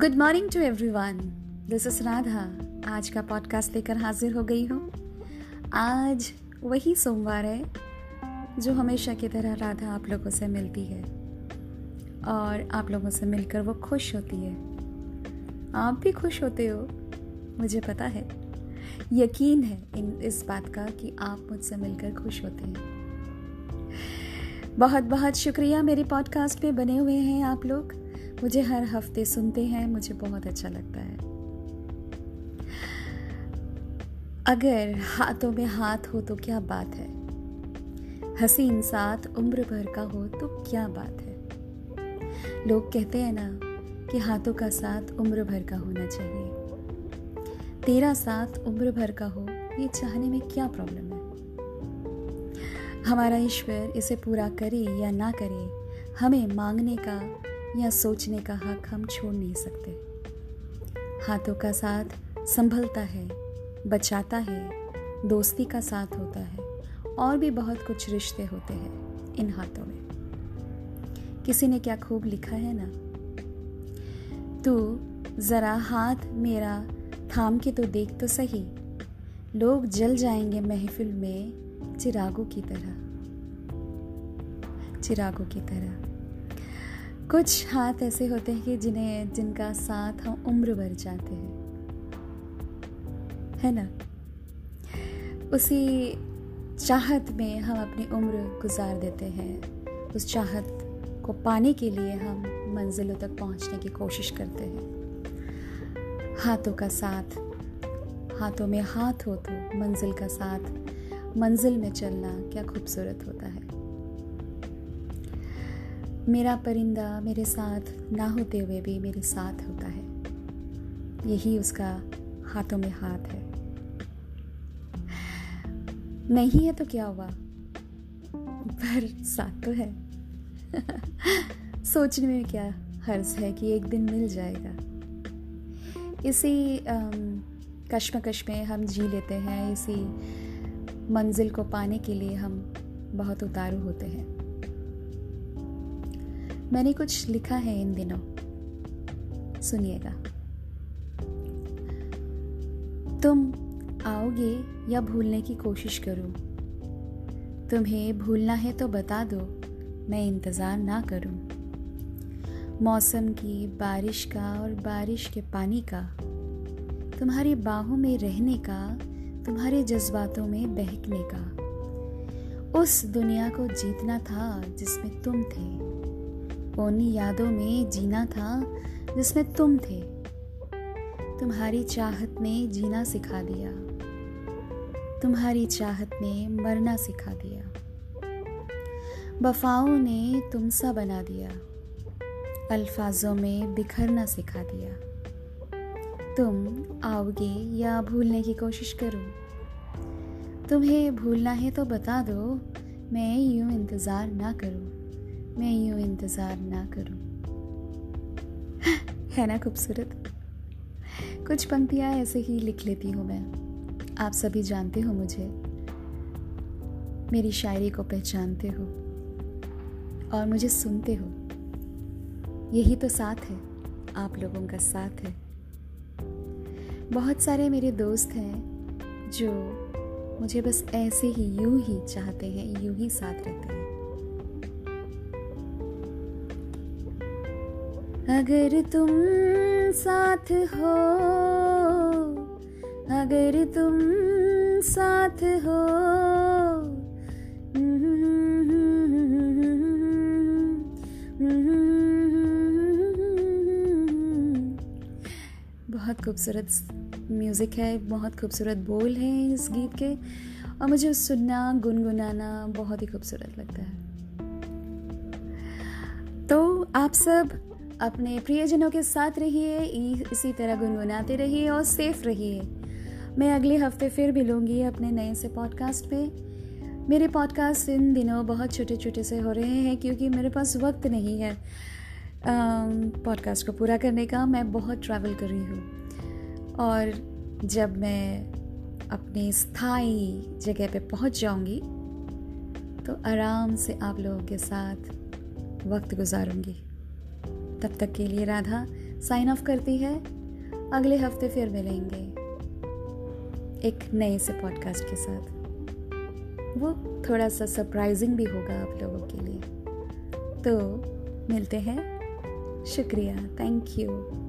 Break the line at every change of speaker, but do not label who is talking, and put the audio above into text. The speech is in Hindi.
Good morning to everyone this is Radha आज का पॉडकास्ट लेकर हाजिर हो गई हूँ। आज वही सोमवार है जो हमेशा की तरह राधा आप लोगों से मिलती है और आप लोगों से मिलकर वो खुश होती है। आप भी खुश होते हो, मुझे पता है। यकीन है इन इस बात का कि आप मुझसे मिलकर खुश होते हैं। बहुत बहुत शुक्रिया मेरे पॉडकास्ट पे बने हुए हैं आप लोग। मुझे हर हफ़्ते सुनते हैं, मुझे बहुत अच्छा लगता है। अगर हाथों में हाथ हो तो क्या बात है? हसीन साथ उम्र भर का हो तो क्या बात है? लोग कहते हैं ना कि हाथों का साथ उम्र भर का होना चाहिए। तेरा साथ उम्र भर का हो, ये चाहने में क्या प्रॉब्लम है? हमारा ईश्वर इसे पूरा करे या ना करे, हमें मांगने का या सोचने का हक हम छोड़ नहीं सकते। हाथों का साथ संभलता है, बचाता है, दोस्ती का साथ होता है, और भी बहुत कुछ रिश्ते होते हैं इन हाथों में। किसी ने क्या खूब लिखा है ना? तू जरा हाथ मेरा थाम के तो देख तो सही। लोग जल जाएँगे महफिल में चिरागों की तरह। चिरागों की तरह। कुछ हाथ ऐसे होते हैं कि जिन्हें, जिनका साथ हम उम्र भर जाते हैं। है ना? उसी चाहत में हम अपनी उम्र गुजार देते हैं। उस चाहत को पाने के लिए हम मंजिलों तक पहुँचने की कोशिश करते हैं। हाथों का साथ, हाथों में हाथ हो तो मंजिल का साथ, मंजिल में चलना क्या खूबसूरत होता है। मेरा परिंदा मेरे साथ ना होते हुए भी मेरे साथ होता है। यही उसका हाथों में हाथ है। नहीं है तो क्या हुआ? पर साथ तो है। सोचने में क्या हर्ज है कि एक दिन मिल जाएगा? इसी कश्मकश में हम जी लेते हैं। इसी मंजिल को पाने के लिए हम बहुत उतारू होते हैं। मैंने कुछ लिखा है इन दिनों। सुनिएगा। तुम आओगे या भूलने की कोशिश करूँ? तुम्हें भूलना है तो बता दो, मैं इंतज़ार ना करूँ। मौसम की, बारिश का और बारिश के पानी का, तुम्हारी बाहों में रहने का, तुम्हारे जज्बातों में बहकने का। उस दुनिया को जीतना था जिसमें तुम थे। उन यादों में जीना था, जिसमें तुम थे। तुम्हारी चाहत ने जीना सिखा दिया। तुम्हारी चाहत ने मरना सिखा दिया। वफाओं ने तुमसा बना दिया। अल्फाजों में बिखरना सिखा दिया। तुम आओगे या भूलने की कोशिश करो? तुम्हें भूलना है तो बता दो, मैं यूँ इंतज़ार ना करूँ। मैं यूँ इंतज़ार ना करूँ। है ना खूबसूरत? कुछ पंक्तियाँ ऐसे ही लिख लेती हूँ मैं। आप सभी जानते हो मुझे। मेरी शायरी को पहचानते हो। और मुझे सुनते हो। यही तो साथ है। आप लोगों का साथ है। बहुत सारे मेरे दोस्त हैं जो मुझे बस ऐसे ही यूँ ही चाहते हैं, यूँ ही साथ रहते हैं। अगर तुम साथ हो, अगर तुम साथ हो। बहुत खूबसूरत म्यूज़िक है, बहुत खूबसूरत बोल हैं इस गीत के, और मुझे सुनना, गुनगुनाना बहुत ही खूबसूरत लगता है। तो आप सब अपने प्रियजनों के साथ रहिए इसी तरह गुनगुनाते रहिए और सेफ़ रहिए। मैं अगले हफ़्ते फिर भी लूँगी अपने नए से पॉडकास्ट पे। मेरे पॉडकास्ट इन दिनों बहुत छोटे छोटे से हो रहे हैं क्योंकि मेरे पास वक्त नहीं है पॉडकास्ट को पूरा करने का। मैं बहुत ट्रैवल कर रही हूँ। और जब मैं अपने स्थायी जगह पे पहुँच जाऊँगी तो आराम से आप लोगों के साथ वक्त गुजारूँगी। तब तक के लिए राधा साइन ऑफ़ करती है। अगले हफ़्ते फिर मिलेंगे एक नए से पॉडकास्ट के साथ। वो थोड़ा सा सरप्राइजिंग भी होगा आप लोगों के लिए। तो मिलते हैं। शुक्रिया। Thank you